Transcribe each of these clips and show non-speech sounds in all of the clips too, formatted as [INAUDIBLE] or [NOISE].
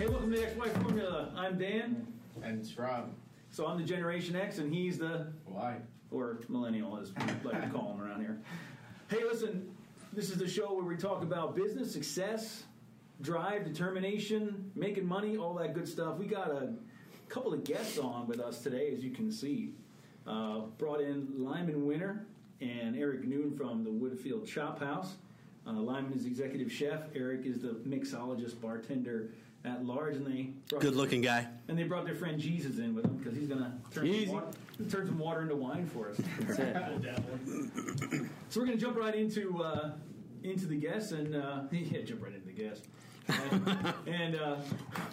Hey, welcome to the XY Formula. I'm Dan. And it's Rob. So I'm the Generation X, and he's the Why? or millennial, as we like to call him around here. Hey, listen, this is the show where we talk about business, success, drive, determination, making money, all that good stuff. We got a couple of guests on with us today, as you can see. Uh, brought in Lyman Winter and Eric Noon from the Woodfield Chop House. Uh, Lyman is the executive chef. Eric is the mixologist, bartender at large, and they brought Good looking guy. and they brought their friend Jesus in with them because he's going to turn, Easy. some water- turn some water into wine for us. [LAUGHS] That's it. [LAUGHS] So we're going to jump right into uh, into the guests and uh, [LAUGHS] yeah, jump right into the guests and, and uh,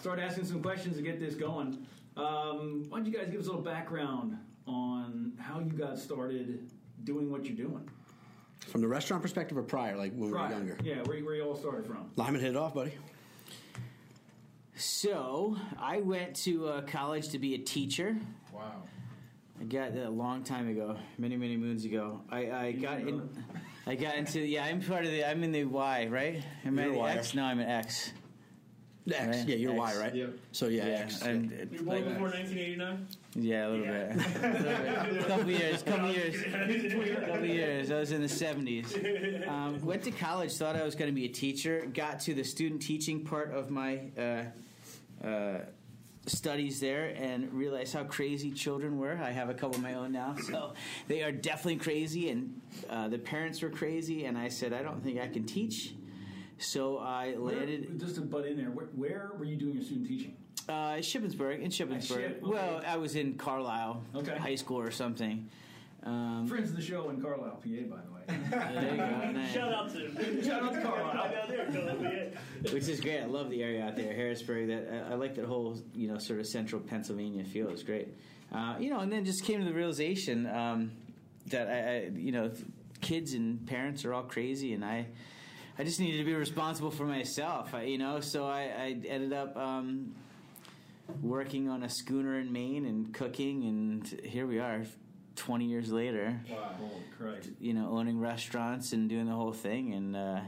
start asking some questions to get this going. Um, why don't you guys give us a little background on how you got started doing what you're doing? From the restaurant perspective or prior, like when we were younger? Yeah, where, where you all started from. Lyman hit it off, buddy. So I went to uh, college to be a teacher. Wow. I got that a long time ago, many many moons ago. I, I got in. I got into yeah. I'm part of the. I'm in the Y, right? Am I You're the Y. X? No, I'm an X. X. Right. Yeah, you're X. Y, right? Yep. So yeah, X. I'm, You were born like- before 1989? yeah, a little Yeah. bit. A little bit. couple years, couple years, [LAUGHS] couple years. I was in the 70s. [LAUGHS] Um, went to college, thought I was going to be a teacher. Got to the student teaching part of my uh, uh, studies there and realized how crazy children were. I have a couple of my own now, so they are definitely crazy, and uh, the parents were crazy. And I said, I don't think I can teach. So I Where- landed just to butt in there, where, where were you doing your student teaching? uh, Shippensburg in Shippensburg. Ship, okay. Well, I was in Carlisle Okay. High School or something. Um, Friends of the show in Carlisle, PA, by the way. [LAUGHS] there you go. [LAUGHS] Nice. Shout out to Shout out to Carlisle. down there, Philadelphia. which is great. I love the area out there, Harrisburg. That I I like that whole you know sort of central Pennsylvania feel. It's great. Uh, you know, and then just came to the realization um, that I, I you know kids and parents are all crazy, and I. I just needed to be responsible for myself, I, you know. So I, I ended up um, working on a schooner in Maine and cooking, and here we are, twenty years later Wow. Holy Christ. you know, owning restaurants and doing the whole thing. And, uh,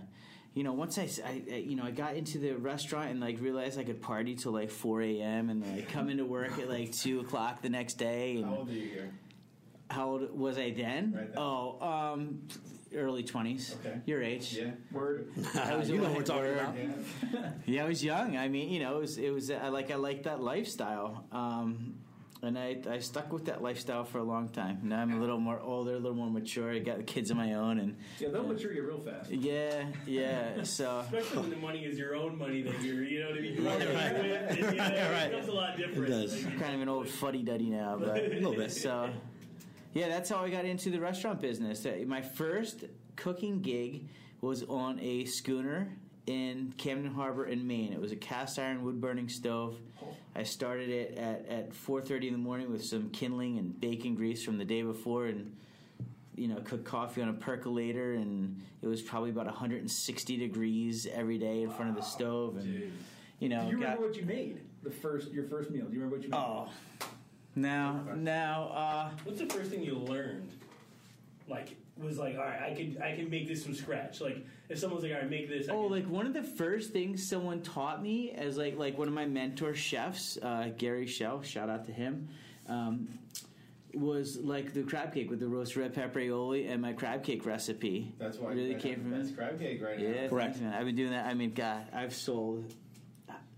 you know, once I, I, I- you know, I got into the restaurant and like realized I could party till like 4 a.m. and like come into work at like 2 o'clock the next day. And How old are you here? how old was I then? Right then. oh, um, early 20s. Okay. Your age. Yeah. Word. [LAUGHS] I was you know what we're talking about. Yeah. [LAUGHS] Yeah, I was young. I mean, you know, it was it was I like I liked that lifestyle, um, and I I stuck with that lifestyle for a long time. Now I'm a little more older, a little more mature. I got the kids of my own, and Yeah, they'll mature you real fast. yeah, yeah. So [LAUGHS] Especially when the money is your own money that you're, you know what I mean? You're Right, right. with, and, you know, Right. It becomes a lot different. It does. Like, I'm kind of an old fuddy duddy now, but [LAUGHS] A little bit. So yeah, that's how I got into the restaurant business. Uh, My first cooking gig was on a schooner in Camden Harbor in Maine. It was a cast iron wood burning stove. I started it at at 4:30 in the morning with some kindling and bacon grease from the day before and you know, cooked coffee on a percolator, and it was probably about 160 degrees every day in front of the stove, and Dude. you know, Do you got- remember what you made? The first, your first meal. Do you remember what you made? Oh, now, now, uh, What's the first thing you learned? Like, was like, all right, I can I can make this from scratch. Like, if someone's like, all right, make this. I oh, can- like one of the first things someone taught me as like like one of my mentor chefs, uh, Gary Shell, shout out to him. Um, was like the crab cake with the roast red pepper aioli and my crab cake recipe. That's why really that- came from That's crab cake right Yeah, now. Correct. thanks, man. I've been doing that. I mean, God, I've sold.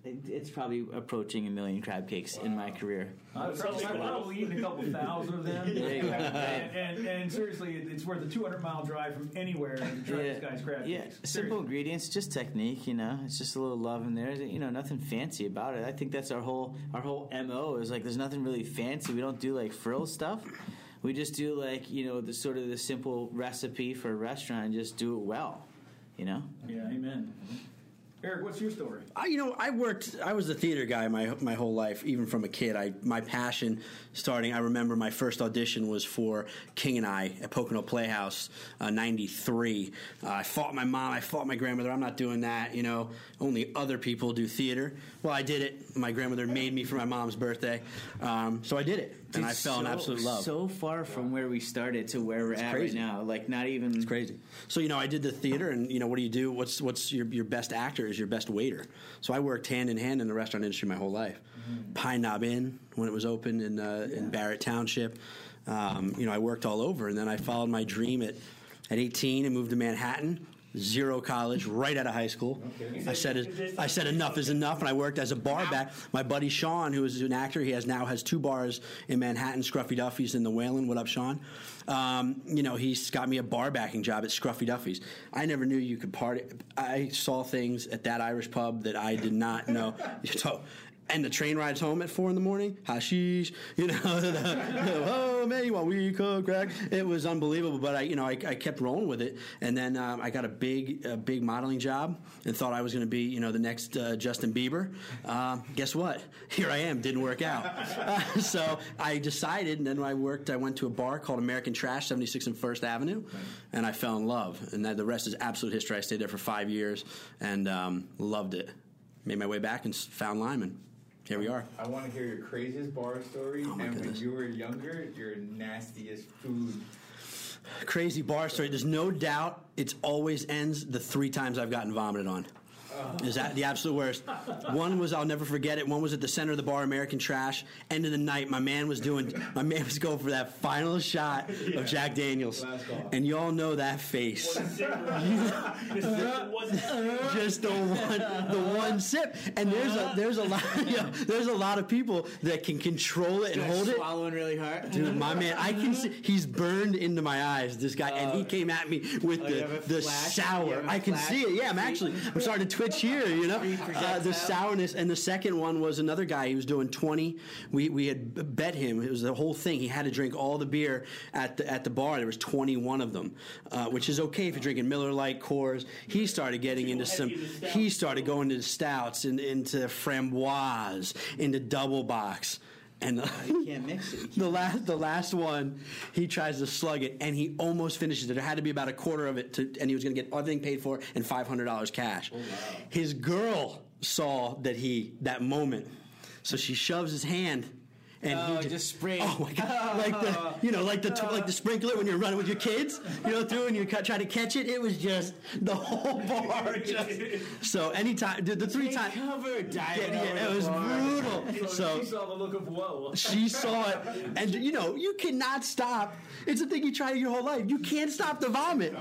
It- It's probably approaching a million crab cakes in my career. I've probably, I've probably eaten a couple thousand of them. There you go. and, and, and seriously, it's worth a 200 mile drive from anywhere to try this guy's crab yeah. cakes. simple ingredients, just technique. You know, it's just a little love in there. You know, nothing fancy about it. I think that's our whole our whole mo is like there's nothing really fancy. We don't do like frill stuff. We just do like you know the sort of the simple recipe for a restaurant and just do it well. You know. Yeah, amen. Eric, what's your story? I, you know, I worked. I was a theater guy my my whole life, even from a kid. I my passion starting. I remember my first audition was for King and I at Pocono Playhouse, uh, '93. Uh, I fought my mom. I fought my grandmother. I'm not doing that. You know, only other people do theater. Well, I did it. My grandmother made me for my mom's birthday, um, so I did it. And I fell in so, absolute love. So far from where we started to where we're at crazy. right now. Like not even. It's crazy. So you know, I did the theater, and you know, what do you do? What's what's your your best actor is your best waiter. So I worked hand in hand in the restaurant industry my whole life. Pine Knob Inn when it was open in uh, in Barrett Township. Um, you know, I worked all over, and then I followed my dream at at 18 and moved to Manhattan. Zero college, right out of high school. I said, I said enough is enough, and I worked as a bar back. My buddy Sean, who is an actor, he has now has two bars in Manhattan, Scruffy Duffy's in the Whalen. What up, Sean? Um, you know, he's got me a bar backing job at Scruffy Duffy's. I never knew you could party. I saw things at that Irish pub that I did not know. [LAUGHS] So, and the train rides home at four in the morning, hashish, you know, [LAUGHS] oh man, you want weed, coke, crack? It was unbelievable, but I, you know, I, I kept rolling with it, and then um, I got a big, a big modeling job, and thought I was going to be, you know, the next uh, Justin Bieber. Um, guess what? [LAUGHS] Here I am. Didn't work out. Uh, [LAUGHS] so I decided, and then I worked. I went to a bar called American Trash, 76 and First Avenue, and I fell in love, and that, the rest is absolute history. I stayed there for five years and um, loved it. Made my way back and found Lyman. Here we are. I want to hear your craziest bar story, Oh and when you were younger, your nastiest food. Crazy bar story. There's no doubt it's always ends the three times I've gotten vomited on. Uh-huh. Is that the absolute worst? One was I'll never forget it. One was at the center of the bar, American Trash. End of the night, my man was doing. My man was going for that final shot of Jack Daniels, and y'all know that face. [LAUGHS] just the one the one sip and there's a there's a lot [LAUGHS] you know, there's a lot of people that can control it and hold it swallowing really hard. Dude, my man, I can see he's burned into my eyes. This guy, and he came at me with Oh, the the flash? Sour. I can flash? see it. Yeah, I'm actually I'm starting to twitch here. You know, uh, the sourness. And the second one was another guy. He was doing 20. We we had bet him. It was the whole thing. He had to drink all the beer at the at the bar. There was 21 of them, uh, which is okay if you're drinking Miller Lite, Coors. He started getting into some. heavy into stouts. He started going to stouts and into framboise, into double bocks. And You can't mix it. [LAUGHS] the last, the last one, he tries to slug it, and he almost finishes it. There had to be about a quarter of it, to, and he was going to get everything paid for and five hundred dollars cash. Oh, his girl saw that he that moment, so she shoves his hand. And Oh, he just spray. Oh my god! Like the you know, like the like the sprinkler when you're running with your kids, you know, through and you cut, try to catch it. It was just the whole bar. [LAUGHS] Just, so anytime the, the three times, cover, yeah, yeah, it was bar. brutal. So she saw the look of whoa. she saw it, and you know you cannot stop. It's a thing you try your whole life. You can't stop the vomit.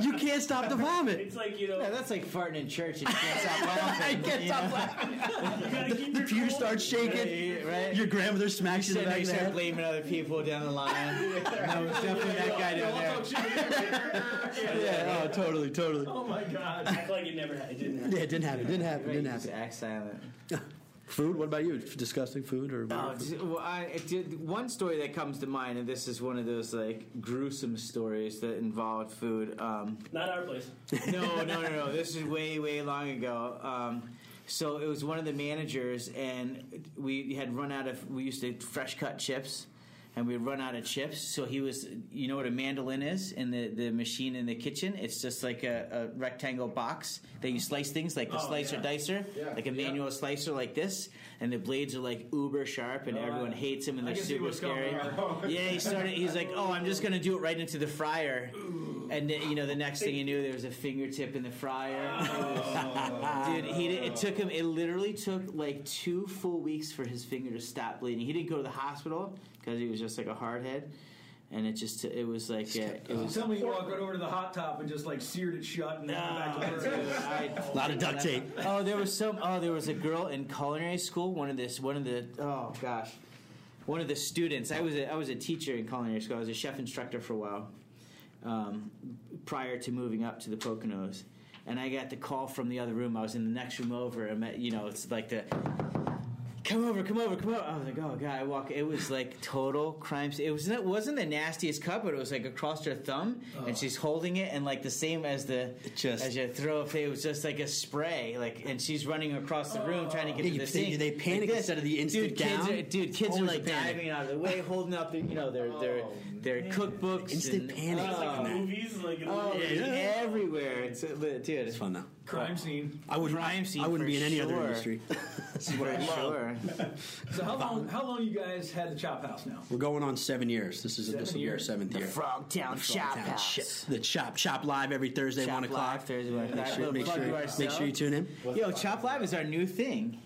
You can't stop the vomit. It's like you know, Yeah, that's like farting in church and you can't stop [LAUGHS] I can't stop laughing. [LAUGHS] you The pew starts shaking. Right, right. Your grandmother smacks you in Then the you back of the start head. blaming other people down the line. [LAUGHS] no, it's definitely that guy down there. Yeah, oh, totally, totally. Oh my god. Act like it never. It didn't. Happen. Yeah, it didn't happen. It didn't happen. Didn't Just happen. act silent. [LAUGHS] Food. What about you? Disgusting food or? Oh, d- well, I, it did, one story that comes to mind, and this is one of those like gruesome stories that involved food. Um, Not our place. [LAUGHS] no, no, no, no. This is way, way long ago. Um, so it was one of the managers, and we had run out of. We used to fresh cut chips, and we run out of chips. So he was, you know what a mandolin is in the, the machine in the kitchen? It's just like a, a rectangle box that you slice things like the Oh, slicer yeah. dicer, Yeah. like a manual slicer like this, and the blades are like uber sharp, and Oh, everyone hates him, and they're super scary. [LAUGHS] Yeah, he started. He's like, "Oh, I'm just gonna do it right into the fryer," and then, you know, the next thing you knew, there was a fingertip in the fryer. Dude, he did, it took him. It literally took like two full weeks for his finger to stop bleeding. He didn't go to the hospital because he was just like a hardhead, and it just it was like uh, it was. Tell me you walked right over to the hot top and just like seared it shut and then went back to No, work. dude, I- A lot of duct tape. Oh, there was some. Oh, there was a girl in culinary school. One of this. One of the. Oh gosh, one of the students. I was a, I was a teacher in culinary school. I was a chef instructor for a while, um, prior to moving up to the Poconos. And I got the call from the other room. I was in the next room over. I met, you know, it's like the. Come over, come over, come over. I was like, oh god, I walk. It was like total crime. scene. It was it wasn't the nastiest cut, but it was like across her thumb, and oh. she's holding it, and like the same as the just- as you throw a it was just like a spray, like, and she's running across the room trying to get Yeah, to the sink. they panic Like instead of the instant dude, kids down? Are, dude, kids are like diving out of the way, holding up their, you know, their their Oh, their cookbooks, Instant and, panic. It's like Oh, the movies, like oh, movies. it's everywhere. It's uh, dude, It's fun though. Crime scene. I wouldn't. Crime scene I wouldn't be in any other sure. industry. [LAUGHS] for sure. anymore. So how long? [LAUGHS] How long you guys had the Chop House now? We're going on seven years. This is Seven this will be our years. seventh year. Frogtown Shop Town House. Sh- The Chop Chop Live every Thursday, Chop one o'clock. Live, Thursday, one o'clock. Make sure, make, sure, make sure you tune in. Yo, Chop Live is our new thing.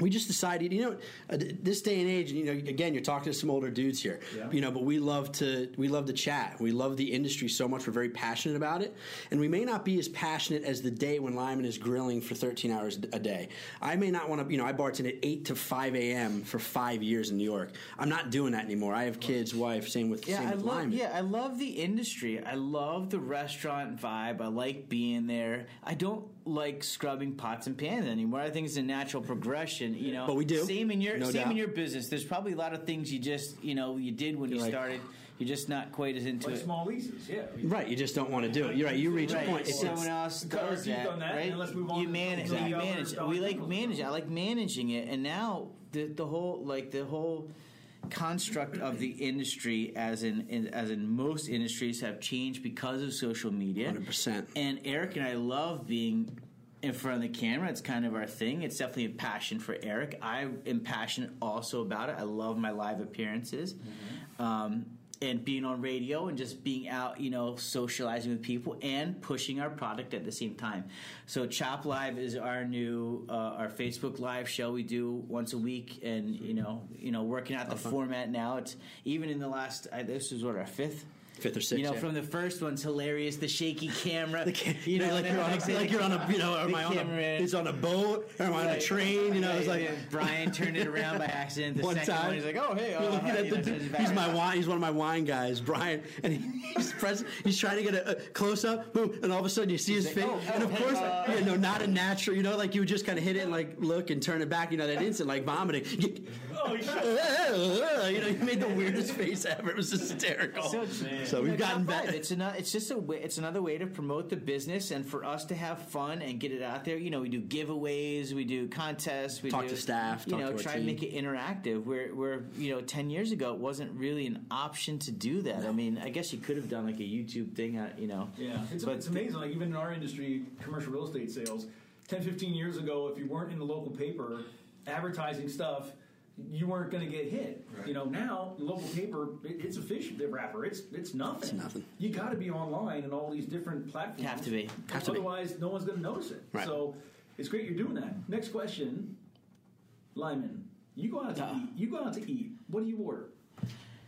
We just decided, you know, uh, this day and age, you know, again, you're talking to some older dudes here, Yeah. you know, but we love to we love to chat. We love the industry so much. We're very passionate about it, and we may not be as passionate as the day when Lyman is grilling for 13 hours a day. I may not want to, you know, I bartended at 8 to 5 a.m. for five years in New York. I'm not doing that anymore. I have kids, wife. Same with Yeah, same I with love. Lyman. Yeah, I love the industry. I love the restaurant vibe. I like being there. I don't like scrubbing pots and pans anymore. I think it's a natural progression. You know, But we do. Same in your No same in your business. There's probably a lot of things you just you know you did when you You're like- started. You're just not quite as into Like it. small leases, yeah. Right, you just don't want to do it. You're right. You reach Right, a point. It's, someone else does that, that, right? and let's move on you to manage, something you manage. We like General. managing. I like managing it, and now the the whole like the whole construct of the industry, as in, in as in most industries, have changed because of social media. 100%. And Eric and I love being in front of the camera. It's kind of our thing. It's definitely a passion for Eric. I am passionate also about it. I love my live appearances. Um, and being on radio and just being out, you know, socializing with people and pushing our product at the same time. So Chop Live is our new uh, our Facebook Live show we do once a week, and you know, you know, working out the format now. It's even in the last. I, this is what our fifth. Fifth or sixth. You know, yeah. from the first one's hilarious, the shaky camera. [LAUGHS] you know, [LAUGHS] like you're on, a, like you're on a, you know, am I on a, it's on a boat, or am I on a train? You know, it's Right, like yeah, [LAUGHS] Brian turned it around by accident. The one second time. one, he's like, "Oh, hey, looking hi," you the know, dude- he's my wine. He's one of my wine guys, Brian, and he, he's press, He's trying to get a, a close up, boom, and all of a sudden you see his like, face, "Oh, and oh, of hey, course, uh," yeah, no, not a natural. You know, like you would just kind of hit it and like look and turn it back. You know, that instant like vomiting. Oh, shit. [LAUGHS] you know, you made the weirdest face ever. It was hysterical. So, So we've know, gotten Top better. It's another. It's just a. Way, it's another way to promote the business and for us to have fun and get it out there. You know, we do giveaways, we do contests, we Talk do, to staff, You talk know, to try team. and make it interactive. Where, where you know, ten years ago, it wasn't really an option to do that. I mean, I guess you could have done like a YouTube thing. uh, You know, Yeah, it's, But it's amazing. Like even in our industry, commercial real estate sales, 10, 15 years ago, if you weren't in the local paper advertising stuff, you weren't going to get hit. You know, now local paper, it, it's a fish wrapper. It's it's nothing. It's nothing. You got to be online and all these different platforms. Have to be. Have to be. Otherwise, no one's going to notice it. Right. So it's great you're doing that. Next question, Lyman. You go out to Ah. eat. You go out to eat. What do you order?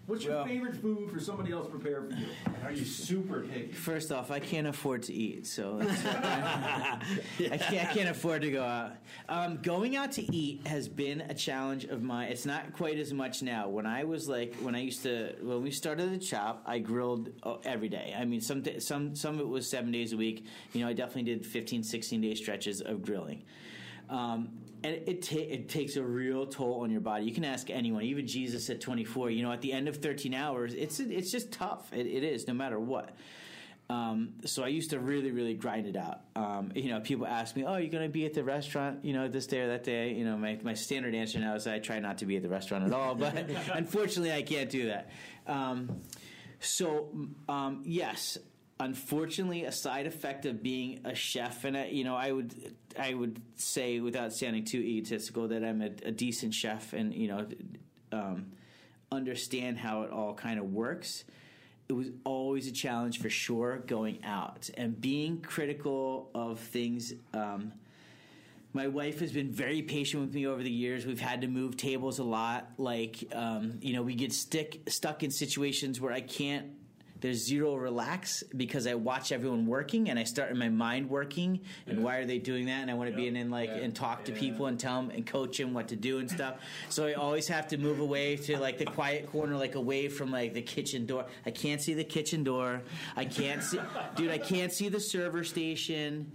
What's your Well- favorite food for somebody else to prepare for you? [LAUGHS] Are you super picky? First off, I can't afford to eat, so that's [LAUGHS] [LAUGHS] I, can't, I can't afford to go out. Um, going out to eat has been a challenge of mine. It's not quite as much now. When I was like, when I used to, when we started the chop, I grilled uh, every day. I mean, some some some of it was seven days a week. You know, I definitely did 15, 16 day stretches of grilling. Um, and it, ta- it takes a real toll on your body. You can ask anyone, even Jesus at 24. You know, at the end of 13 hours, it's it's just tough. It, it is, no matter what. Um, so I used to really, really grind it out. Um, you know, people ask me, "Oh, you're going to be at the restaurant, you know, this day or that day?" You know, my, my standard answer now is I try not to be at the restaurant at all. But [LAUGHS] unfortunately, I can't do that. Um, so um, yes, unfortunately, a side effect of being a chef, and I, you know, I would I would say without sounding too egotistical that I'm a, a decent chef, and you know, um, understand how it all kind of works. It was always a challenge for sure going out and being critical of things. Um, my wife has been very patient with me over the years. We've had to move tables a lot. Like, um, you know, we get stick stuck in situations where I can't. There's zero relax because I watch everyone working and I start in my mind working and why are they doing that and I want to be in and like Yeah. and talk to Yeah. people and tell them and coach them what to do and stuff. So I always have to move away to like the quiet corner, like away from like the kitchen door. I can't see the kitchen door. I can't see, dude. I can't see the server station.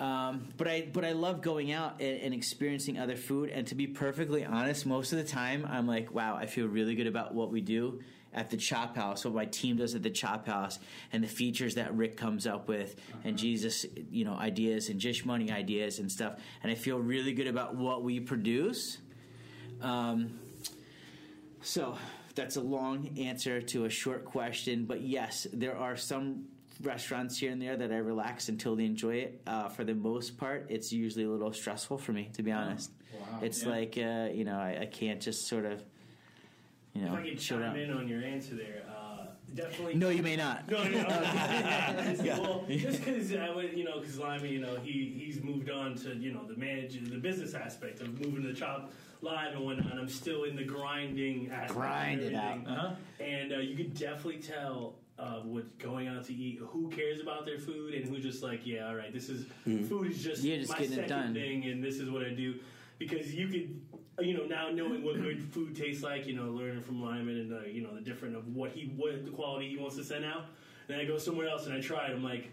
Um, but I but I love going out and, and experiencing other food. And to be perfectly honest, most of the time I'm like, wow, I feel really good about what we do at the Chop House, what my team does at the Chop House, and the features that Rick comes up with, and Jesus, you know, ideas and Jish Money ideas and stuff. And I feel really good about what we produce. Um, so that's a long answer to a short question, but yes, there are some restaurants here and there that I relax and totally enjoy it. Uh, for the most part, it's usually a little stressful for me, to be honest. Wow. It's Yeah. like uh, you know, I, I can't just sort of, you If know, I could chill chime out. in on your answer there, uh, definitely. No, you may not. No, no, no. [LAUGHS] Well, just because I would, you know, because Lyman, you know, he he's moved on to you know the manage the business aspect of moving to the chop live and whatnot. I'm still in the grinding aspect. Grind it out. Uh-huh. And uh, you could definitely tell uh, what going out to eat, who cares about their food, and who just like, yeah, all right, this is food is just just my second done. thing, and this is what I do. Because you could, you know, now knowing what good food tastes like, you know, learning from Lyman and uh, you know the different of what he what the quality he wants to send out. Then I go somewhere else and I try it. I'm like,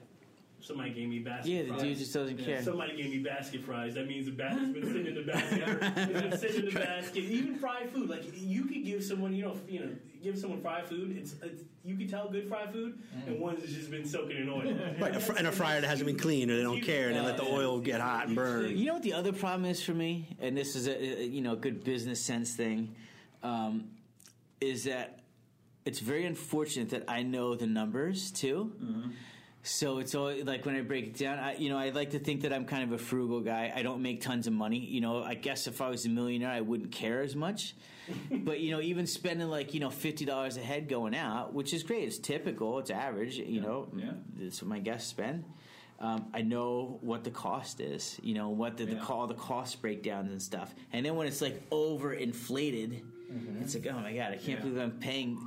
somebody gave me basket. Fries. Yeah, the fries. dude just doesn't care. Somebody gave me basket fries. That means the basket's been sitting in the basket. it's been sitting in the [LAUGHS] basket. Even fried food, like you could give someone, you know, you know, give someone fried food. It's, it's you can tell good fried food, and ones that's just been soaking in oil. Right, a fr- and a fryer that hasn't been cleaned, or they don't care, and they let the oil get hot and burn. You know what the other problem is for me, and this is a, a you know good business sense thing, um, is that it's very unfortunate that I know the numbers too. So it's always like when I break it down, I, you know, I like to think that I'm kind of a frugal guy. I don't make tons of money. You know, I guess if I was a millionaire, I wouldn't care as much. [LAUGHS] but you know, even spending like you know fifty dollars a head going out, which is great. It's typical. It's average. You know, Yeah. that's what my guests spend. Um, I know what the cost is. You know what the, the call the cost breakdowns and stuff. And then when it's like over inflated, it's like oh my god, I can't Yeah. believe I'm paying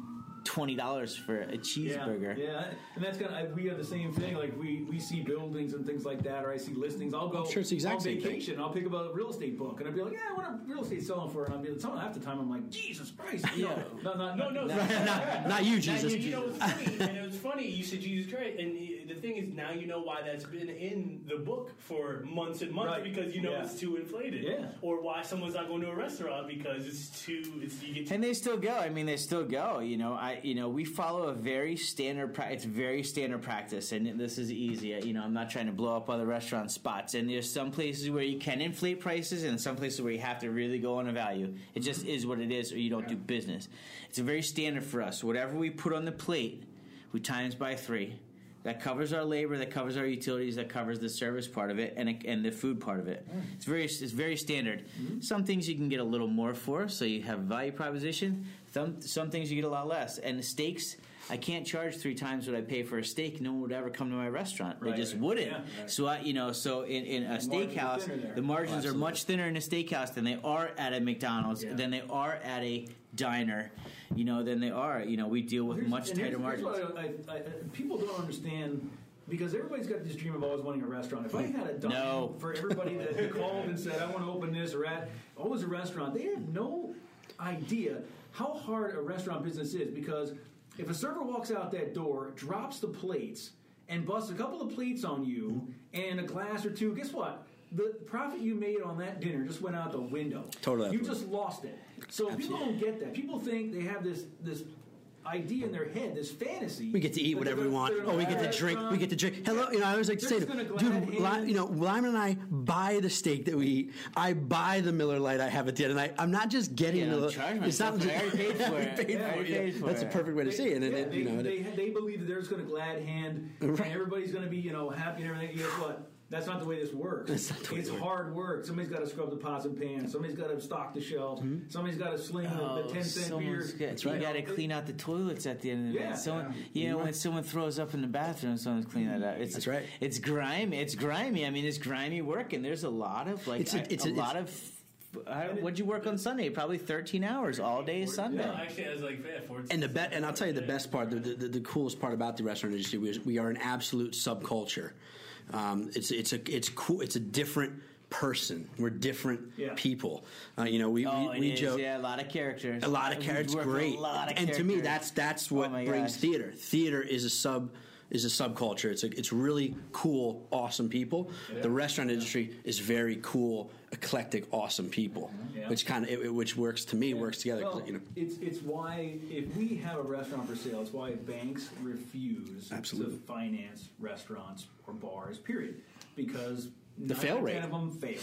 twenty dollars for a cheeseburger. Yeah, yeah. and that's kind of we have the same thing. Like we, we see buildings and things like that, or I see listings. I'll go I'm sure it's the exact on same thing. vacation. I'll pick up a real estate book, and I'll be like, "Yeah, what are real estate selling for?" And I'll be like, "Someone half the time, I'm like, Jesus Christ, you know, no, not, No, no, [LAUGHS] not, not you, Jesus. You know what's funny? and it was funny. You said Jesus Christ, and the thing is, now you know why that's been in the book for months and months Right. because you know Yeah. it's too inflated. Yeah. Or why someone's not going to a restaurant because it's too. It's you get. And they still go. I mean, they still go. You know, I you know we follow a very standard. Pra- it's very standard practice, and this is easy. You know, I'm not trying to blow up other restaurant spots. And there's some places where you can inflate prices, and some places where you have to really go on a value. It just is what it is, or you don't do business. It's a very standard for us. Whatever we put on the plate, we times by three. That covers our labor, that covers our utilities, that covers the service part of it, and and the food part of it. Hmm. It's very it's very standard. Hmm. Some things you can get a little more for, so you have a value proposition. Some some things you get a lot less. And the steaks, I can't charge three times what I pay for a steak. No one would ever come to my restaurant. Right, they just right. wouldn't. Yeah, right. So I, you know, so in, in a margins are steakhouse, there. the margins are much thinner in a steakhouse than they are at a McDonald's, Yeah. than they are at a diner. You know, than they are. You know, we deal with Here's- much tighter margins. I, I, people don't understand because everybody's got this dream of always wanting a restaurant. If I [LAUGHS] had a dime No. for everybody that [LAUGHS] called and said, I want to open this or at always a restaurant, they have no idea how hard a restaurant business is because if a server walks out that door, drops the plates, and busts a couple of plates on you and a glass or two, guess what? The profit you made on that dinner just went out the window. Totally. You just lost it. So people don't get that. People think they have this this idea in their head, this fantasy. We get to eat whatever we want. gonna- Oh, we get to gonna drink. We get to drink. Hello, you know. I always like to They're say, to, dude, glad Li- hand- you know, Lyman and I buy the steak that we eat. I buy the Miller Lite I have at the end of the night. I'm not just getting Yeah, the. charge it's not. myself. I already paid for [LAUGHS] it. paid I already yeah. paid for That's a perfect way to see it. And yeah, it, they, you know, they, they believe that they're just going to glad hand [LAUGHS] and everybody's going to be you know happy and everything. Guess what? That's not the way this works. That's not the way it's it works. hard work. Somebody's got to scrub the pots and pans. Somebody's got to stock the shelves. Mm-hmm. Somebody's got to sling the- Oh, the ten cent beer. got, you right. got to clean out the toilets at the end of the Yeah, night. Someone, yeah. you know, when someone throws up in the bathroom, someone's cleaning that out. It's, That's right. It's grimy. It's grimy. I mean, it's grimy work, and there's a lot of like It's a- I- it's a, a- lot of. I, what'd you work on Sunday? Probably 13 hours. All day Sunday. No, actually, I was like, yeah, 14. And the bet, and I'll tell you the best part, the, the, the coolest part about the restaurant industry is we are an absolute subculture. Um, it's it's a it's cool. It's a different person. We're different Yeah. people. Uh, you know, we Oh, we, it we is, joke. yeah, a lot of characters. A lot of characters, great. A lot of and to me, that's that's what Oh brings gosh. theater. Theater is a sub is a subculture. It's a, it's really cool, awesome people. The restaurant industry is very cool, eclectic, awesome people, Yeah. which kind of which works to me works together. Well, you know, it's it's why if we have a restaurant for sale, it's why banks refuse Absolutely. to finance restaurants or bars. Period, because The fail rate. ten of them fail.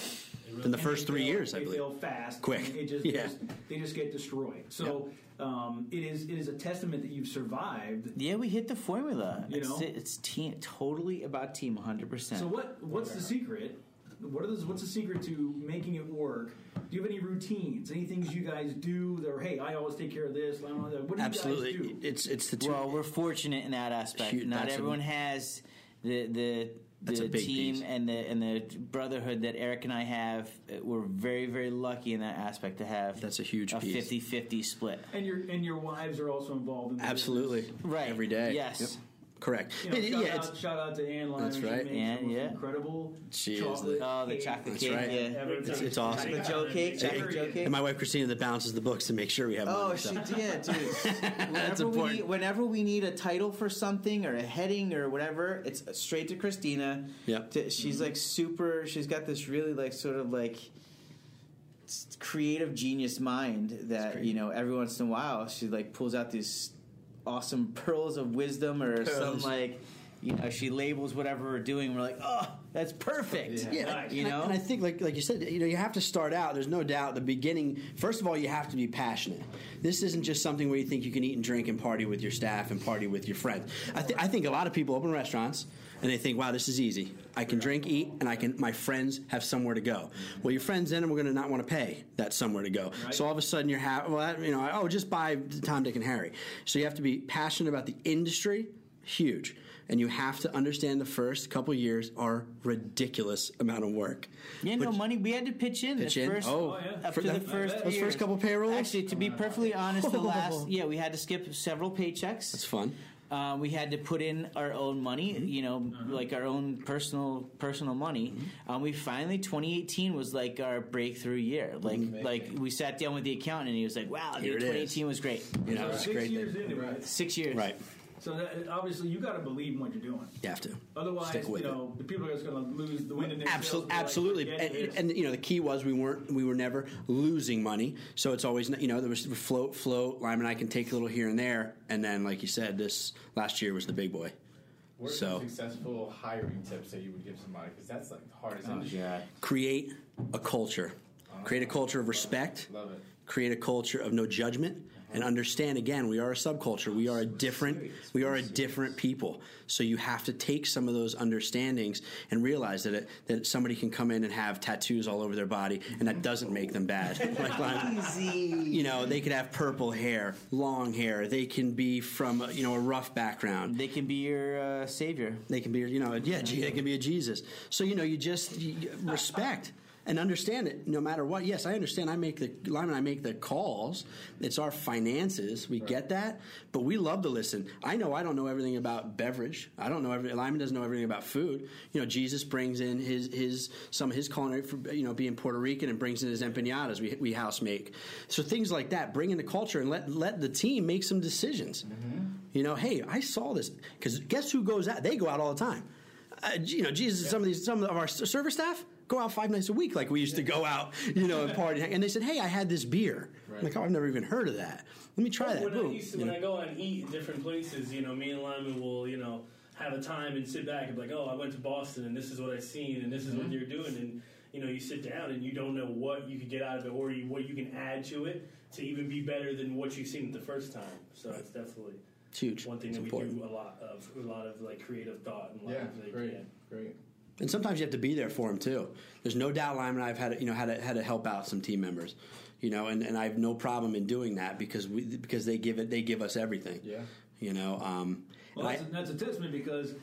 In the first three fail- years, I they believe. fail fast, Quick. It just, Yeah. just- they just get destroyed. So um, it is it is a testament that you've survived. Yeah, we hit the formula. You it's, know? it's team totally about team 100. percent So what what's the secret? What is what's the secret to making it work? Do you have any routines? Any things you guys do that are hey, I always take care of this. I don't. What do Absolutely, you guys do? it's it's the two. Well, we're fortunate in that aspect. Huge- Not that's a- everyone has the the the team piece. and the and the brotherhood that Eric and I have. Uh, We're very very lucky in that aspect to have. That's a huge a piece. 50-50 split. And your and your wives are also involved in the Absolutely, business. Right. every day. Yes. Yep. Correct. You know, [LAUGHS] It- shout, yeah, out, shout out to Ann Lyman. That's right. makes Ann, yeah. incredible She is chocolate. the- Oh, the cake. chocolate That's cake. right. Yeah. Ever. It's- it's awesome. The Joe cake, chocolate Joe cake. and my wife Christina that balances the books to make sure we have Oh, money. she so. did, dude. [LAUGHS] whenever, we important. need, whenever we need a title for something or a heading or whatever, it's straight to Christina. Yep. To- she's mm-hmm. like super. She's got this really like sort of like creative genius mind that you know every once in a while she like pulls out these awesome [LAUGHS] pearls of wisdom or some like you know she labels whatever we're doing. We're like, oh, that's perfect. Yeah, Nice. You and I- know? and I think, like like you said, you know, you have to start out. There's no doubt. The beginning, first of all, you have to be passionate. This isn't just something where you think you can eat and drink and party with your staff and party with your friends. I, th- I think a lot of people open restaurants and they think, "Wow, this is easy. I can drink, eat, and I can. My friends have somewhere to go." Well, your friends then are going to not want to pay that somewhere to go. Right. So all of a sudden, you're ha- well, that- you know, oh, just buy Tom, Dick, and Harry. So you have to be passionate about the industry. Huge. And you have to understand the first couple years are ridiculous amount of work. Yeah, no money. We had to pitch in Pitch the in? first Oh, yeah. up For to the that- first those first couple payrolls? Actually, to be perfectly honest, the last [LAUGHS] yeah we had to skip several paychecks. That's fun. Uh, we had to put in our own money, Mm-hmm. you know, Uh-huh. like our own personal personal money. Mm-hmm. Um, we finally 2018 was like our breakthrough year. Like Amazing. like we sat down with the accountant and he was like, "Wow, Here dude, it is. 2018 was great." You know, So it's six great. years thing. into it. Six years, Right. So that, obviously you got to believe in what you're doing. You have to. Otherwise, Stick with you know, the people are just going to lose the wind in their Absolutely, sails and like, absolutely, and, and you know the key was we weren't we were never losing money, so it's always you know there was float, float. Lyman and I can take a little here and there, and then like you said, this last year was the big boy. What are So- successful hiring tips that you would give somebody? Because that's like the hardest Oh industry. god. Create a culture, create a oh, culture of respect, Love it. create a culture of no judgment and understand again we are a subculture. We are a different we are a different people. So you have to take some of those understandings and realize that it, that somebody can come in and have tattoos all over their body and that doesn't make them bad. [LAUGHS] Like, like, you know they could have purple hair long hair. They can be from you know a rough background. They can be your uh, savior. they can be, you know, yeah, G- they can be a Jesus. So you know, you just you, you respect and understand it no matter what. Yes, I understand. I make the Lyman. I make the calls. It's our finances. We get that, but we love to listen. I know I don't know everything about beverage. I don't know every. Lyman doesn't know everything about food. You know, Jesus brings in his his some of his culinary, for, you know, being Puerto Rican and brings in his empanadas. We we house make. So things like that. Bring in the culture and let let the team make some decisions. You know, hey, I saw this because guess who goes out? They go out all the time. Uh, you know, Jesus, some of these, some of our s- service staff go out five nights a week, like we used to go out, you know, and party. And they said, "Hey, I had this beer." I'm like, "Oh, I've never even heard of that. Let me try that." When, I, Boom. used to, when know. I go out and eat in different places, you know, me and Lyman will, you know, have a time and sit back and be like, oh, I went to Boston and this is what I've seen and this is Mm-hmm. what you're doing. And, you know, you sit down and you don't know what you could get out of it or you, what you can add to it to even be better than what you've seen the first time. So it's definitely It's huge. one thing it's that important. we do a lot of, a lot of like creative thought and a lot Yeah, of like, great, yeah. great. And sometimes you have to be there for them too. There's no doubt Lyman and I've had you know had to, had to help out some team members, you know, and, and I have no problem in doing that because we because they give it they give us everything. Yeah. You know, um, Well, that's, I- a, that's a testament because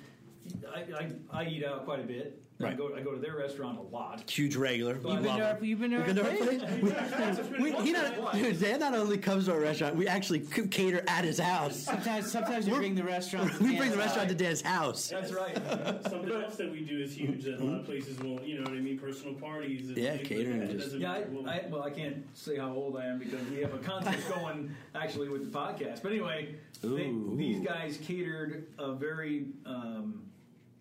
I, I, I eat out quite a bit. I Right. go I go to their restaurant a lot. huge regular. We You've You've been love there. You've been there. We've been to our place. [LAUGHS] We, we, he not, dude, Dan not only comes to our restaurant, we actually cater at his house. Sometimes, sometimes we [LAUGHS] bring the restaurant. to We bring the Dan's restaurant to house. Dan's house. That's right. Something else that we do is huge that a lot of places won't, you know what I mean, personal parties. And Yeah, catering Like just- Yeah, well, I, I, well, I can't say how old I am because we have a contest [LAUGHS] going actually with the podcast. But anyway, they, these guys catered a very um,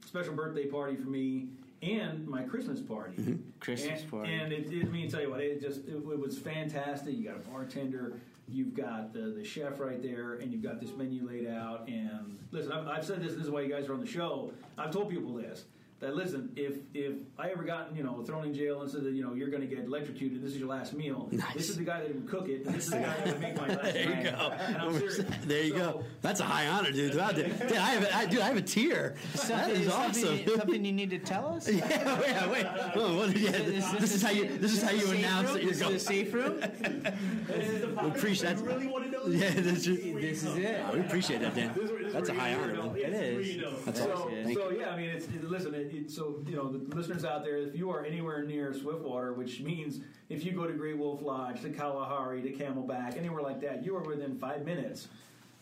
special birthday party for me and my Christmas party. Mm-hmm. Christmas and, party. And it, it, I mean, tell you what, it just it, it was fantastic. You got a bartender, you've got the, the chef right there, and you've got this menu laid out. And listen, I've, I've said this. This is why you guys are on the show. I've told people this. That listen, if if I ever gotten you know thrown in jail and said that you know you're going to get electrocuted, this is your last meal. Nice. This is the guy that would cook it. This is the guy that would make my last [LAUGHS] There you go. And I'm. There you So- go. That's a high honor, dude. Wow, dude, dude, I have, a, I, dude, I have a tear. That Something, is something, awesome. something you need to tell us? [LAUGHS] yeah, wait, wait. Oh, what, yeah, this, is how you. This is how you announce that you're This going. is a safe room. This is the podcast. appreciate that. really want to know? Yeah, This true. This is it. Oh, we appreciate that, Dan. This is where- this is That's a high honor, know. man. This It where is. you know. That's so, awesome. Yeah. so yeah, I mean, it's listen. It, it, so you know, the listeners out there, if you are anywhere near Swiftwater, which means if you go to Great Wolf Lodge, to Kalahari, to Camelback, anywhere like that, you are within five minutes.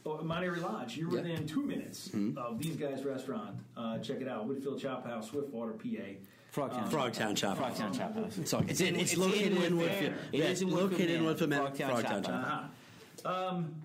Oh, Mount Airy Lodge, you're Yeah. within two minutes Mm-hmm. of these guys' restaurant. Uh, check it out, Woodfield Chop House, Swiftwater, PA. Frogtown. Frogtown Chop. House. Frogtown Chop House. It's, it's, in, it's, It's located in in Woodfield. Woodfield. It Yeah, is located in Woodfield, Woodfield, man. man. Frogtown Frogtown Chop Chop. House. Uh-huh. Um,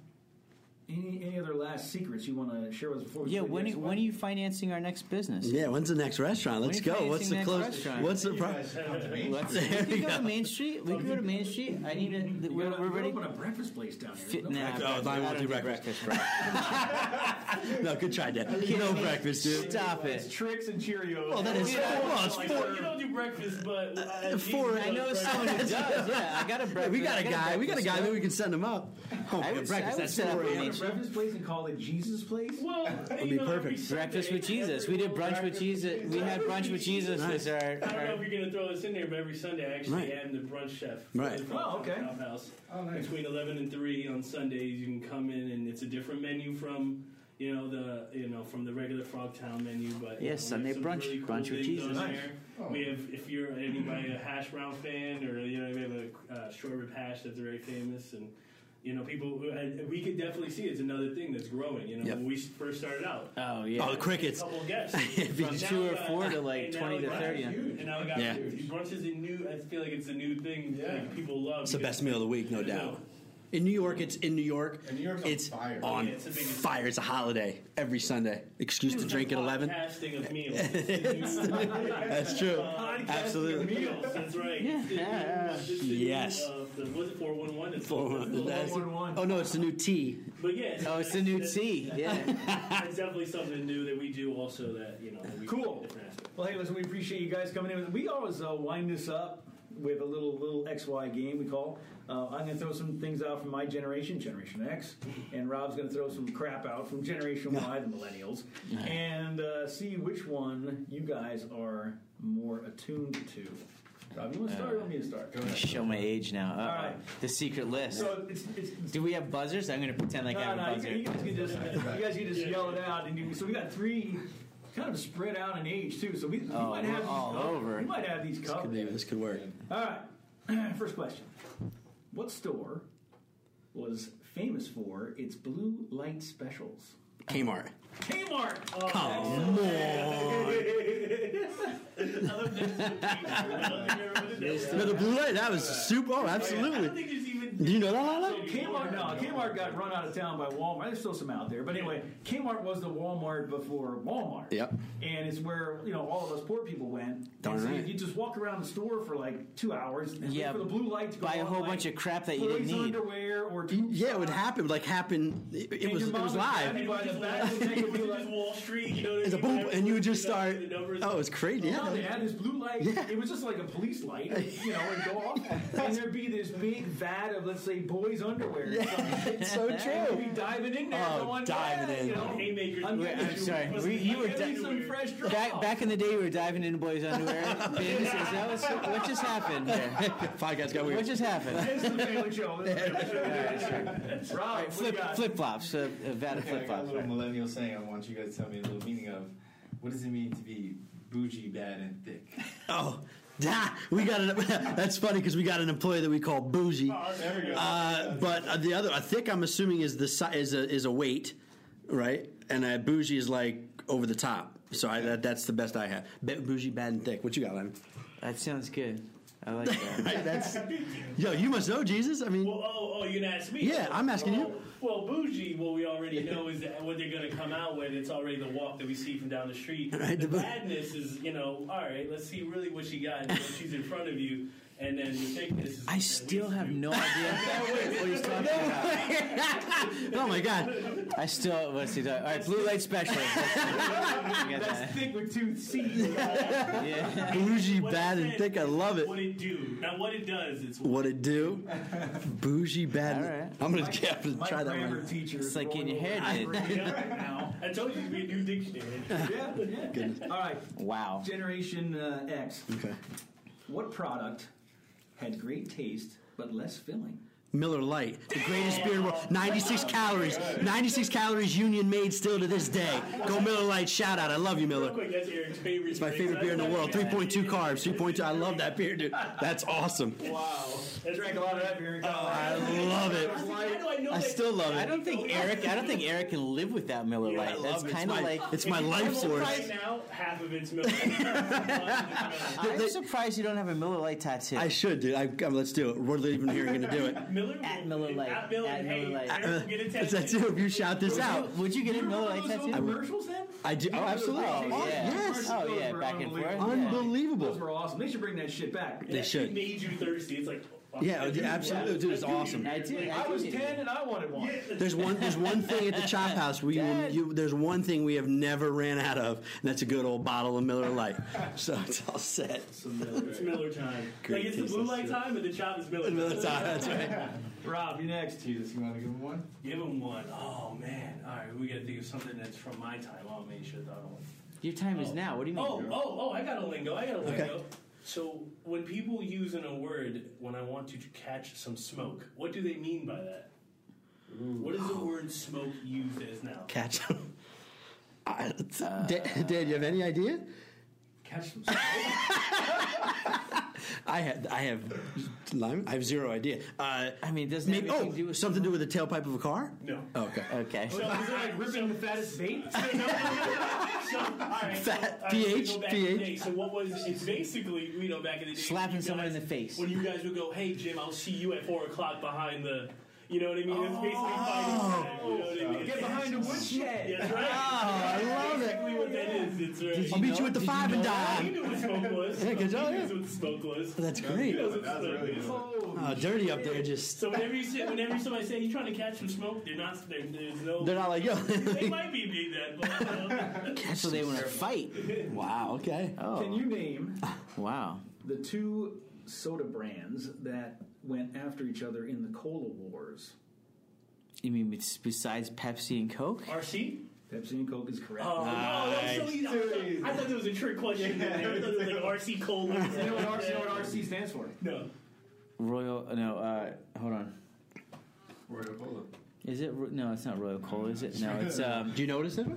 any any other last secrets you want to share with us before we Yeah, when, next when are you financing our next business? Yeah, when's the next restaurant? Let's When are you go. What's the financing close? restaurant? What's the You pro- guys come to me. Let's, There we we can go go. to Main Street. We can go to Main Street. I need a. You We're, gotta- we're ready. open a breakfast place down here. Fit, No nah, breakfast. Oh. I won't don't do do breakfast. breakfast, [LAUGHS] No, good try, Dan. Kidding [LAUGHS] No me? breakfast, dude. Stop it. tricks and Cheerios. Well, that is Yeah. well, it's four. well, you don't do breakfast, but uh, [LAUGHS] four- Jesus I know does someone who does. Yeah, I got a breakfast. we got I a guy. We got a guy. club. Maybe we can send him up. Oh, breakfast. That's set up four a.m. a breakfast place and call it Jesus Place. Well, be you know, every perfect. Breakfast Sunday, with Jesus. We did brunch with Jesus. We had brunch with Jesus. Nice. Was our, I don't know our if you're gonna throw this in there, but every Sunday I actually Right. am the brunch chef. Right. for the Oh, okay. Chop House. Oh, nice. Between 11 and 3 on Sundays, you can come in and it's a different menu from. You know the you know from the regular Frogtown menu, but you Yeah, know, Sunday brunch, really cool brunch with Jesus. Nice. there. Oh. We have if you're anybody a hash brown fan or you know we have a uh, short rib hash that's very famous and you know people who- we could definitely see it's another thing that's growing. You know Yep. when we first started out, oh, oh yeah. Oh, the crickets. a couple guests [LAUGHS] From Now two or four to, [LAUGHS] like, 20 to got- 30. And now we got Yeah. brunch is a new. I feel like it's a new thing. Yeah. Like people love. It's the best meal of the week, no doubt. In New York, it's in New York. And New York's on it's fire. on Yeah, it's the biggest- fire. It's a holiday every Sunday. Excuse to drink at eleven. Podcasting of meals. [LAUGHS] That's true. Podcasting Absolutely. of meals. That's right. Yeah. It's the new- it's the new, Yes. Uh, the, was it four one one? Four- that's- 411. Oh no, it's the new T. But yeah. Oh, it's the new that's- T. Yeah. [LAUGHS] It's definitely something new that we do. Also, that you know. That we Cool. Well, hey, listen, we appreciate you guys coming in. We always uh, wind this up with a little little XY game we call. Uh, I'm going to throw some things out from my generation, Generation X, and Rob's going to throw some crap out from Generation Y, the Millennials, [LAUGHS] and uh, see which one you guys are more attuned to. Rob, you want to start or want me to start? Go ahead. Show my age now. Uh-oh. All right. The secret list. So it's, it's, it's Do we have buzzers? I'm going to pretend like I no, have no, a you, buzzer. you guys can just you guys can just yell it out, and you, so we got three kind of spread out in age too. So we, we Oh, might have all covered. over. We might have these Could covered. be, this could work. All right. [CLEARS THROAT] First question. What store was famous for its blue light specials? Kmart. Kmart. Come on. [LAUGHS] No, the blue light. That was super. Oh, absolutely. Think. Do you know that? So Kmart, no, Kmart got run out of town by Walmart. There's still some out there, but anyway, Kmart was the Walmart before Walmart. Yep. And it's where you know all of us poor people went. Darn and so right. You just walk around the store for like two hours and Yeah, wait for the blue light to go buy a whole like, bunch of crap that you didn't need. underwear or Yeah, it would happen. Like happen. It, it was. It was would grab live. you by the back and take a. Wall Street, you know It's a boom, and you would just start. the numbers. Oh, it's crazy. Yeah. they had this blue light. Yeah. It was just like a police light, you know, and go off. [LAUGHS] And there'd be this big vat of, let's say, boys' underwear. or something. It's so true. you'd be diving in there, Oh, going, diving yeah, in. You know, Haymakers. I'm, Wait, getting I'm sorry. We- you were getting di- some fresh drops. Back, back in the day, we were diving into boys' underwear. [LAUGHS] bins. Is that what's, what just happened here? Podcast got weird. What just happened? This is the family show. This is the family show. Rob, what Flip flip flops. A, uh, a vat of Okay, I flip got a flops. little millennial saying. I want you guys to tell me a little meaning of what does it mean to be bougie, bad, and thick. Oh, da, we got an. [LAUGHS] That's funny because we got an employee that we call bougie. There we go. Uh, but uh, the other, I think I'm assuming is the is a is a weight, right? And a bougie is like over the top. So I, that, that's the best I have. Ba- bougie, bad, and thick. What you got, Lyman? That sounds good. I like that. [LAUGHS] That's yo. You must know Jesus. I mean, Well, oh, oh, you're gonna ask me? Yeah, I'm asking you. Well, bougie, what we already know is that what they're gonna come out with. It's already the walk that we see from down the street. [LAUGHS] Right, the the badness is, you know, all right. Let's see really what she got she's in front of you. And then the thickness is. I still have no [LAUGHS] idea what he's talking about. oh my god! I still what's he talking? All right, blue light specialist. [LAUGHS] Let's- we got That's that. thick with two C's. Yeah. Bougie, What bad, and thick. I love it. What it do? Now, what it does, it's What it do? Bougie, bad. and- All right. I'm gonna, yeah, I'm gonna My try that grammar one. teacher. It's like getting your rolling hair did. right [LAUGHS] now. I told you to be a new dictionary. Yeah, yeah. All right, Wow. Generation uh, X. Okay. What product had great taste but less filling? Miller Lite, the greatest beer in the world. 96 calories. 96 calories, Union made still to this day. Go Miller Lite. Shout out. I love you, Miller. quick, that's Eric's favorite. It's my favorite beer in the world. 3.2 carbs. 3.2. I love that beer, dude. That's awesome. Wow. I drank a lot of that beer in college. I love it. How do I know I that? still love it. I it. don't think Eric. I don't think Eric can live without Miller Yeah, I Lite. love That's it. It's kind of my- like. It's my If you life Google source. Right now, half of it's milk. [LAUGHS] [LAUGHS] I'm they- surprised you don't have a Miller Lite tattoo. I should, dude. I, um, let's do it. We're leaving here. You're gonna do it. [LAUGHS] Miller At Miller Lite. At Miller, At hey, Miller Lite. Eric will get That's attention. that too. If you shout this out, Would you get a Miller Lite tattoo? commercials then? I do. Oh, absolutely. Oh, yeah. Yes. Oh, yeah, back and forth. unbelievable. Yeah. Those were awesome. They should bring that shit back. They It should. made you thirsty. It's like. Yeah, I do, absolutely, dude, it's awesome. I did. I I was did. 10 and I wanted one. There's one. There's one thing at the Chop House. We will, you, there's one thing we have never ran out of, and that's a good old bottle of Miller Lite. So it's all set. It's Miller time. Great like it's the taste, blue light time, but the chop is Miller. [LAUGHS] Miller time. time. That's right. Rob, you next. Jesus, you want to give him one? Give him one. Oh man. All right, we got to think of something that's from my time. Oh man, you should have thought of one. Your time is oh. now. What do you mean? Oh, oh, oh! I got a lingo. I got a lingo. Okay. So when people use in a word when I want to catch some smoke, what do they mean by that? What is the word smoke used as now? Catch. [LAUGHS] I- Dan, Dan, you have any idea? Catch some [LAUGHS] I had. I have. lime- I have zero idea. Uh, I mean, doesn't maybe, oh, do with something to do with the tailpipe of a car. No. Oh, okay. Okay. So is it like ripping the fattest bait? [LAUGHS] so, all right, Fat, so, PH, so go back in the PH. So what was it's basically you know back in the day Slapping you someone in the face. when you guys would go, hey Jim, I'll see you at four o'clock behind the. You know what I mean? It's basically fighting time. You know what I mean? Get behind the woodshed. [LAUGHS] That's right. Oh, I love it. Exactly what that is. It's right. I'll meet you at the Did you five and know that? He dime. knew what smoke was. Yeah, good job, He yeah. knows what smoke was. That's He great. knows what That smoke really is. good. Oh, dirty up there. Just So whenever you say, whenever somebody say he's trying to catch some smoke, they're not. They're, there's no. they're not like yo. [LAUGHS] They might be being that, but uh, [LAUGHS] So they want to fight. wow. Okay. Oh. Can you name Wow. the two soda brands that went after each other in the Cola Wars? You mean bes- besides Pepsi and Coke? RC. Pepsi and Coke is correct. Oh no, that was so easy. I thought, I thought there was a trick question [LAUGHS] in there. I thought it was like RC Cola. You know what, RC, you know what RC stands for? No. Royal? No. Uh, hold on. Royal Cola. Is it? No, it's not Royal Cola. Is it? No, it's [LAUGHS] um. Do you know what it said?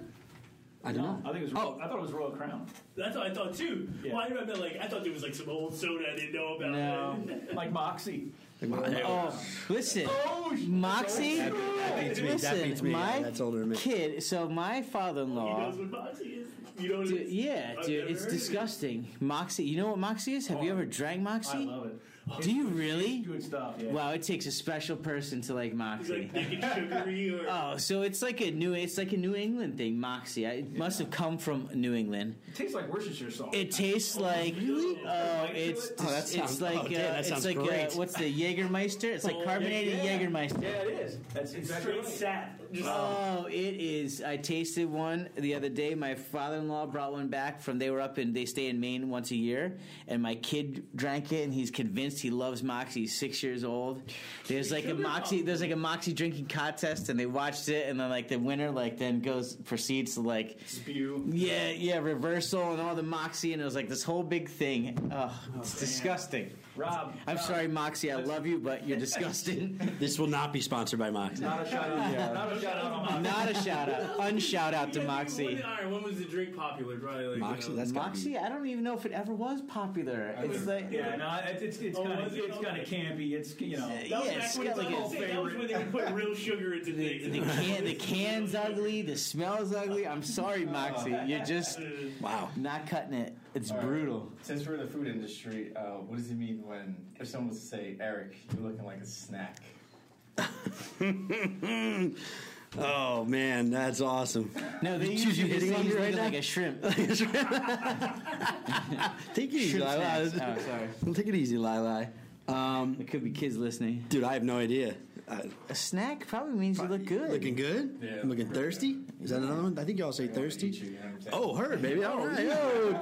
I don't know. I think it was. Oh. I thought it was Royal Crown. That's what I thought too. Yeah. Why did I meant like I thought there was like some old soda I didn't know about. No. [LAUGHS] Like Moxie. Oh, listen, Oh, Moxie. That, that beats me. Listen, that beats me. my Yeah, that's older than me. kid. So my father-in-law. knows what Moxie is. You know what Dude, is? yeah, I've dude, it's heard of it. disgusting. Moxie. You know what Moxie is? Have you oh, ever drank Moxie? I love it. Do you really? Good stuff. Yeah. Wow, it takes a special person to like Moxie. like thick sugary or. Oh, so it's like a new it's like a New England thing, Moxie. I- It must have come from New England. It tastes like Worcestershire sauce. It tastes like really? oh, it's Oh, that it's sounds- like oh, uh, that it's sounds like uh, great. what's the Jägermeister? It's like Oh, carbonated yeah. Jägermeister. yeah, it is. That's It's exactly straight sap. Just, Oh, it is. I tasted one the other day. My father-in-law brought one back from. They were up in. They stay in Maine once a year, and my kid drank it, and he's convinced he loves Moxie. He's six years old. There's like a Moxie. There's like a Moxie drinking contest, and they watched it, and then like the winner like then goes proceeds to like Spew. yeah yeah reversal and all the Moxie, and it was like this whole big thing. Oh, it's disgusting. Rob. I'm Rob, sorry, Moxie. I love you, but you're disgusting. [LAUGHS] This will not be sponsored by Mox. Not a shout out. Not a shout out on Not a shout out. Unshout out to Yeah, Moxie. When, all right, when was the drink popular? Probably like Moxie, You know, that's gotta I don't even know if it ever was popular. It's like Yeah, no, it's it's, it's Oh, kind of it's kind of campy. It's you know. that was yeah, back it's when got like that a, was- that was when they put real sugar into the, things. the can the can's ugly, the smell's ugly. I'm sorry, Moxie, you're just Wow. not cutting it. It's All right. brutal. Since we're in the food industry, uh, what does it mean when if someone was to say, "Eric, you're looking like a snack"? [LAUGHS] Oh man, that's awesome. No, they Choose use you hitting on use me right now? like a shrimp. [LAUGHS] [LAUGHS] Take it easy, Shrimp Lila. snacks. Oh, sorry. Take it easy, Lila. Um, There could be kids listening. dude, I have no idea. Uh, A snack probably means you look good. looking good? Yeah. Looking thirsty? Is that another one? I think y'all say I thirsty. you, you know what I'm saying? Oh, her, baby. All right. Oh,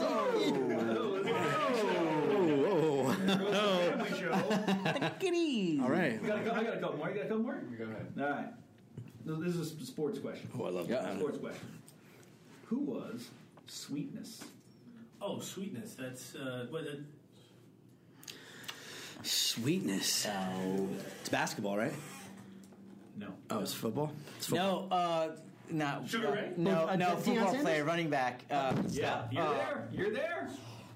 oh, oh. Family show. Take it easy. All right. I got, a, cou- I got a couple more. You got a couple more? Go ahead. All right. This is a sports question. Oh, I love Yeah. that. Sports question. Who was Sweetness? Oh, sweetness. That's uh, what. Uh, Sweetness. Oh. It's basketball, right? No. Oh, it's football. It's football. No, uh, not Sugar uh, Ray? No, Oh, uh, no, Deion football Sanders? player, running back. Uh, Yeah, you're uh, there. You're there.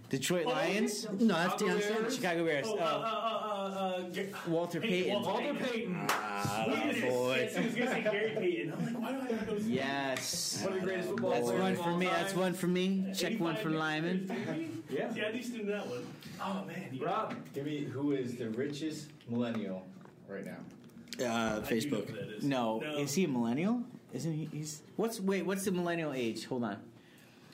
Detroit Lions, No, that's Chicago Deion Sanders. Chicago Bears. oh, uh, uh, Uh, uh, uh, uh, Ga- Walter Hey, Payton. Walter Walter Payton. Ah, Sweetness. boy. Yes, I was gonna say Gary [LAUGHS] Payton. I'm like, why do I know? Yes. One of the greatest football That's players one of for all me. time. That's one for me. Check one for 85 Lyman. years, maybe? Yeah. See, I at least knew that one. Oh man, you Rob. Give me who is the richest millennial right now? Uh, I do know Facebook. who that is. No, is he a millennial? Isn't he? He's what's wait? What's the millennial age? Hold on.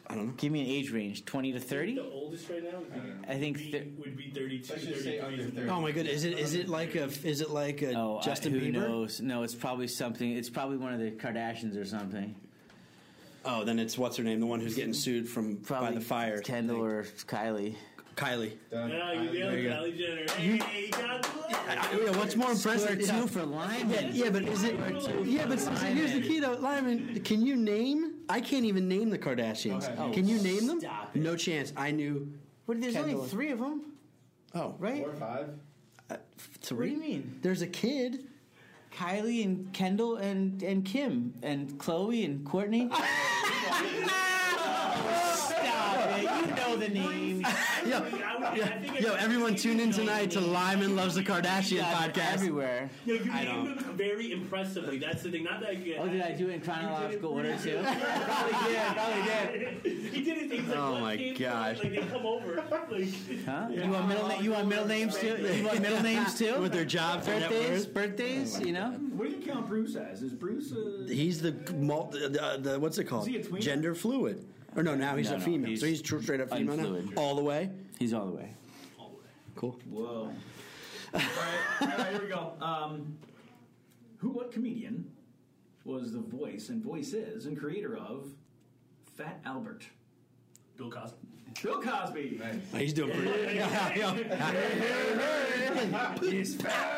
I don't know. Give me an age range. Twenty to thirty. The oldest right now would be, I think would be, thir- would be 32. Let's just say under 30. Oh my goodness! Is it is it like a is it like a Oh, I- Justin who Bieber? knows? No, it's probably something. It's probably one of the Kardashians or something. Oh, then it's what's her name? The one who's getting sued from Probably by the fire. Kendall or Kylie. Kylie. Done. Yeah, you nailed it, go. Kylie Jenner. Hey, you got I- I- yeah, what's more impressive? Score Yeah, two for Lyman. yeah, yeah, but is it? Yeah, but so here's the key though, Lyman. Can you name? I can't even name the Kardashians. Go ahead. Can you name them? Stop it. No chance. I knew. What, there's Kendall. only three of them, Oh, right? Four or five? uh, What do you mean? There's a kid. Kylie and Kendall and and Kim and Khloé and Kourtney. [LAUGHS] Stop it! You know the [LAUGHS] [LAUGHS] names. [LAUGHS] Yo, yo, everyone tune in tonight to Lyman [LAUGHS] Loves the Kardashian God, podcast. everywhere. Yo, you I named them very impressively. That's the thing. Not that you Oh, did I do it in chronological order too? probably did. Probably did. He did it. He's like, Oh my gosh. first? Like they come over. Like, Huh? You want middle name? You want middle names too? You want middle names too? With their jobs birthdays, birthdays. You know. What do you count Bruce as? Is Bruce a. He's the, mul- the, the, the what's it called? Is he a tweener? Gender fluid. Or no, now he's No, a no, female. he's so he's tr- straight up female now, all the way. He's all the way. Cool. Whoa. all, right, all right, here we go. Um, who, what comedian was the voice and voice is and creator of Fat Albert? Bill Cosby. Bill Cosby. Nice. He's doing pretty. [LAUGHS] He's fat.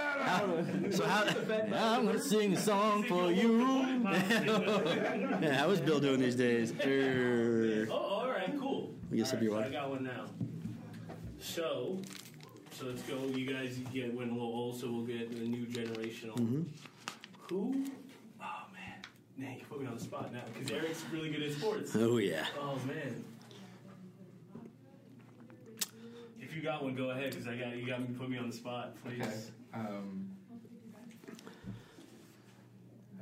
so how? I'm gonna sing a song for you. [LAUGHS] Yeah, how was Bill doing these days? [LAUGHS] Oh, all right, cool. I guess All it'd be right, one. so I got one now. So, so let's go. You guys get went a little old, so we'll get the new generational. Mm-hmm. Who? Oh man, man, you put me on the spot now because Eric's really good at sports. Oh yeah. Oh man. If you got one, go ahead because I got you got me put me on the spot, please. Okay. Um,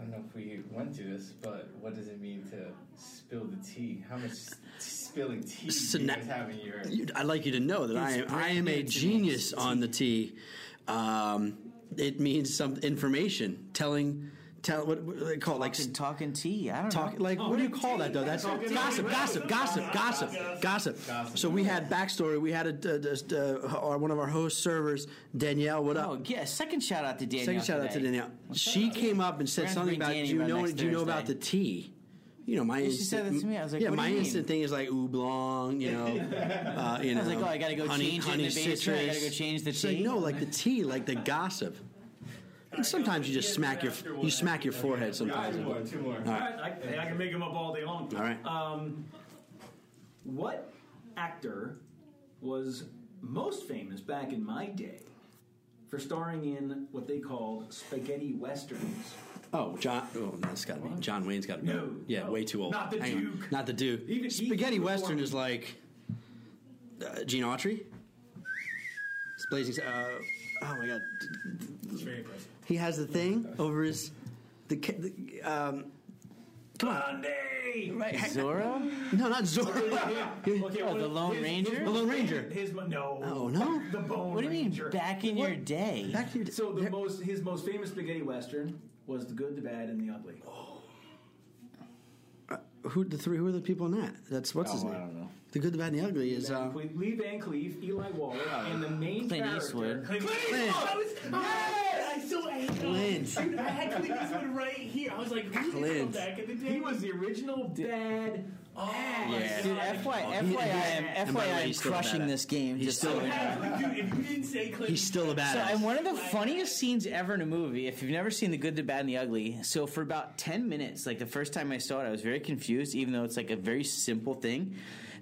I don't know if we went through this, but what does it mean to spill the tea? How much spilling tea So do you guys have in your? I'd like you to know that I am I am a genius on the tea. Um, it means some information, telling, tell what, what they call it? like Talking, talking tea. I don't talk know. like what do you call that though? That's Talking gossip, tea. gossip, gossip, gossip, gossip. Gossip. So we had backstory. We had a, a, a, our, one of our host servers, Danielle. What up? Oh yeah. Second shout out to Danielle. Second shout out to today. Danielle. She came up and said We're something about Danny do you know next do you know about the tea? You know my she instant. said that to me. I was like, yeah, what do my you mean? instant thing is like oolong. You know, uh, you know. [LAUGHS] I was like, oh, I gotta go honey, change it in the basement. I gotta go change the She's like, tea. no, like the tea, like the gossip. And sometimes you just smack your you smack your forehead. Sometimes. Two more. Two more. All right, I, I can make them up all day long. All right. Um, what actor was most famous back in my day for starring in what they called spaghetti westerns? Oh, John. Oh, no, that's got to be John Wayne's got to be. No, yeah, no. way too old. Not the Hang on. Duke. Not the Duke. Even- Spaghetti even Western is like uh, Gene Autry. It's blazing. Uh, oh my god, It's very impressive. He has the thing over his the. ca- the um, Monday. right, Zorro. no, not Zorro. [LAUGHS] Okay, Oh, what- the Lone his- Ranger? his- The Lone Ranger. His mo- no. Oh, no? The Bone What do you mean Ranger. back in your day? Back to your day. So the there- most his most famous spaghetti western was the good, the bad, and the ugly. who the three? Who are the people in that? That's what's his Oh, name? I don't know. The Good, the Bad, and the Ugly is. Uh, Lee Van Cleef, Eli Wallach, and the main Clint character. Eastwood. Clint Clint. Eastwood. I was, I, I I, Clint. Dude, I had Clint Eastwood right here. I was like, who's this Clint. back in the day? He was the original bad. Oh, Yeah. Dude, FYI, He- FYI, I'm, and by the way, FYI, I'm crushing this game. He's just still so a you badass. Dude, if you didn't say Clint he's still a badass. So, and one of the uh, funniest scenes ever in a movie, if you've never seen The Good, the Bad, and the Ugly, so for about 10 minutes, like the first time I saw it, I was very confused, even though it's like a very simple thing.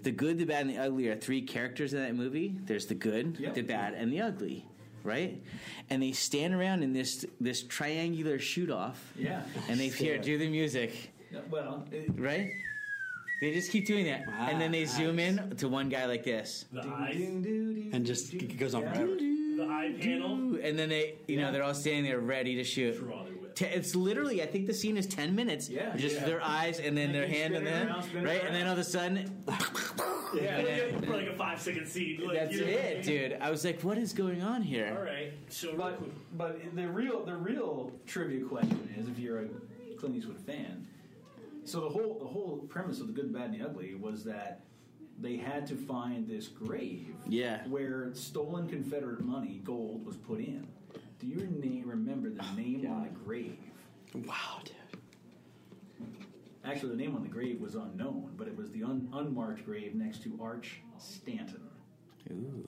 The Good, the Bad, and the Ugly are three characters in that movie there's the good, Yep. the bad, and the ugly. Right, and they stand around in this this triangular shoot off, Yeah. and they hear do the music, Well, it, right? They just keep doing that, and then they Wow, zoom in to one guy like this, The ding, eyes, ding, doo, doo, and just it goes on yeah. forever. the eye panel. and then they, you know, they're all standing there ready to shoot. Draw their whip. Te- It's literally, I think the scene is ten minutes. Yeah. just Yeah. their eyes and then And their hand and then around, spin it right, around. and then all of a sudden, Yeah, Yeah. for like a five second scene. Like, that's you know what I it, mean? dude. I was like, what is going on here? All right, So, But but the real the real trivia question is if you're a Clint Eastwood fan. So the whole the whole premise of the Good, Bad, and the Ugly was that they had to find this grave Yeah. where stolen Confederate money, gold, was put in. Do you name, remember the oh, name on the grave? Wow, dude. Actually, the name on the grave was unknown, but it was the un, unmarked grave next to Arch Stanton. Ooh,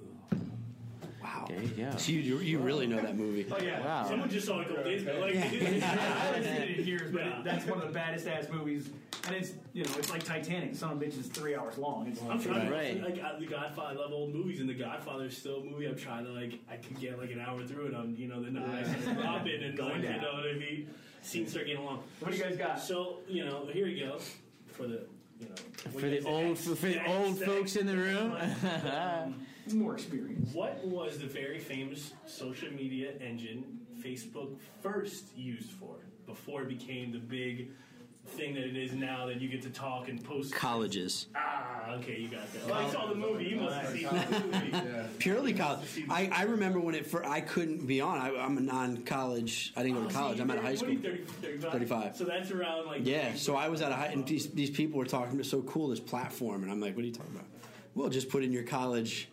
Wow. there you go. So you, you, you really know that movie. Oh yeah, Wow. someone just saw it a couple days ago. Like, [LAUGHS] I haven't seen it in years, but Yeah. it, that's one of the baddest ass movies. And it's you know it's like Titanic. Son of a bitch is three hours long. It's I'm trying to Right. like uh, the Godfather. I love old movies, and the Godfather is still a movie. I'm trying to like I could get like an hour through it. I'm you know the eyes and dropping and Going like, you know what I mean. Scenes start getting long. What do you guys got? So you know here you go for the you know For the old, for the old folks in the room. Um, [LAUGHS] more experience. What was the very famous social media engine Facebook first used for before it became the big thing that it is now that you get to talk and post? Colleges. Ah, okay, you got that. Well, I saw the movie. You must have seen the movie. [LAUGHS] Yeah. Purely college. I, I remember when it first, I couldn't be on. I, I'm a non-college. I didn't go Oh, to college. I'm out of high school. 30, 35? 35. So that's around like Yeah, so I was at a high, and these, these people were talking about so cool this platform, and I'm like, what are you talking about? Well, just put in your college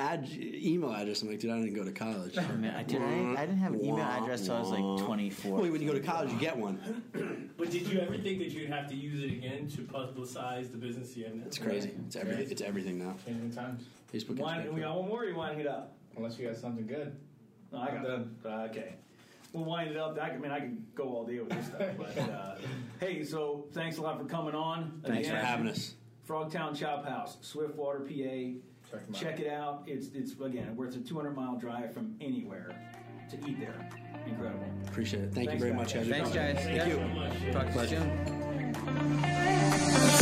ad email address. I'm like, dude, I didn't go to college. I, mean, I, did, I, I didn't have an email address till I was like 24. Well, when you go to college, you get one. [CLEARS THROAT] But did you ever think that you'd have to use it again to publicize the business you have now? It's crazy. It's everything. It's everything now. Changing times. Facebook. Wind, we got one more. Or you winding it up? Unless you got something good. No, I got done. Uh, okay. We'll wind it up. I, I mean, I can go all day with this stuff. But uh, [LAUGHS] hey, so thanks a lot for coming on. Thanks for having us. Frogtown Chophouse, Swiftwater, PA. Check 'em out. Check it out. It's it's again, worth a 200 mile drive from anywhere to eat there. Incredible. Appreciate it. Thank Thanks, you very guys. much, guys. Thanks, guys. Thank Yeah. you so much. Yeah. Talk to you soon.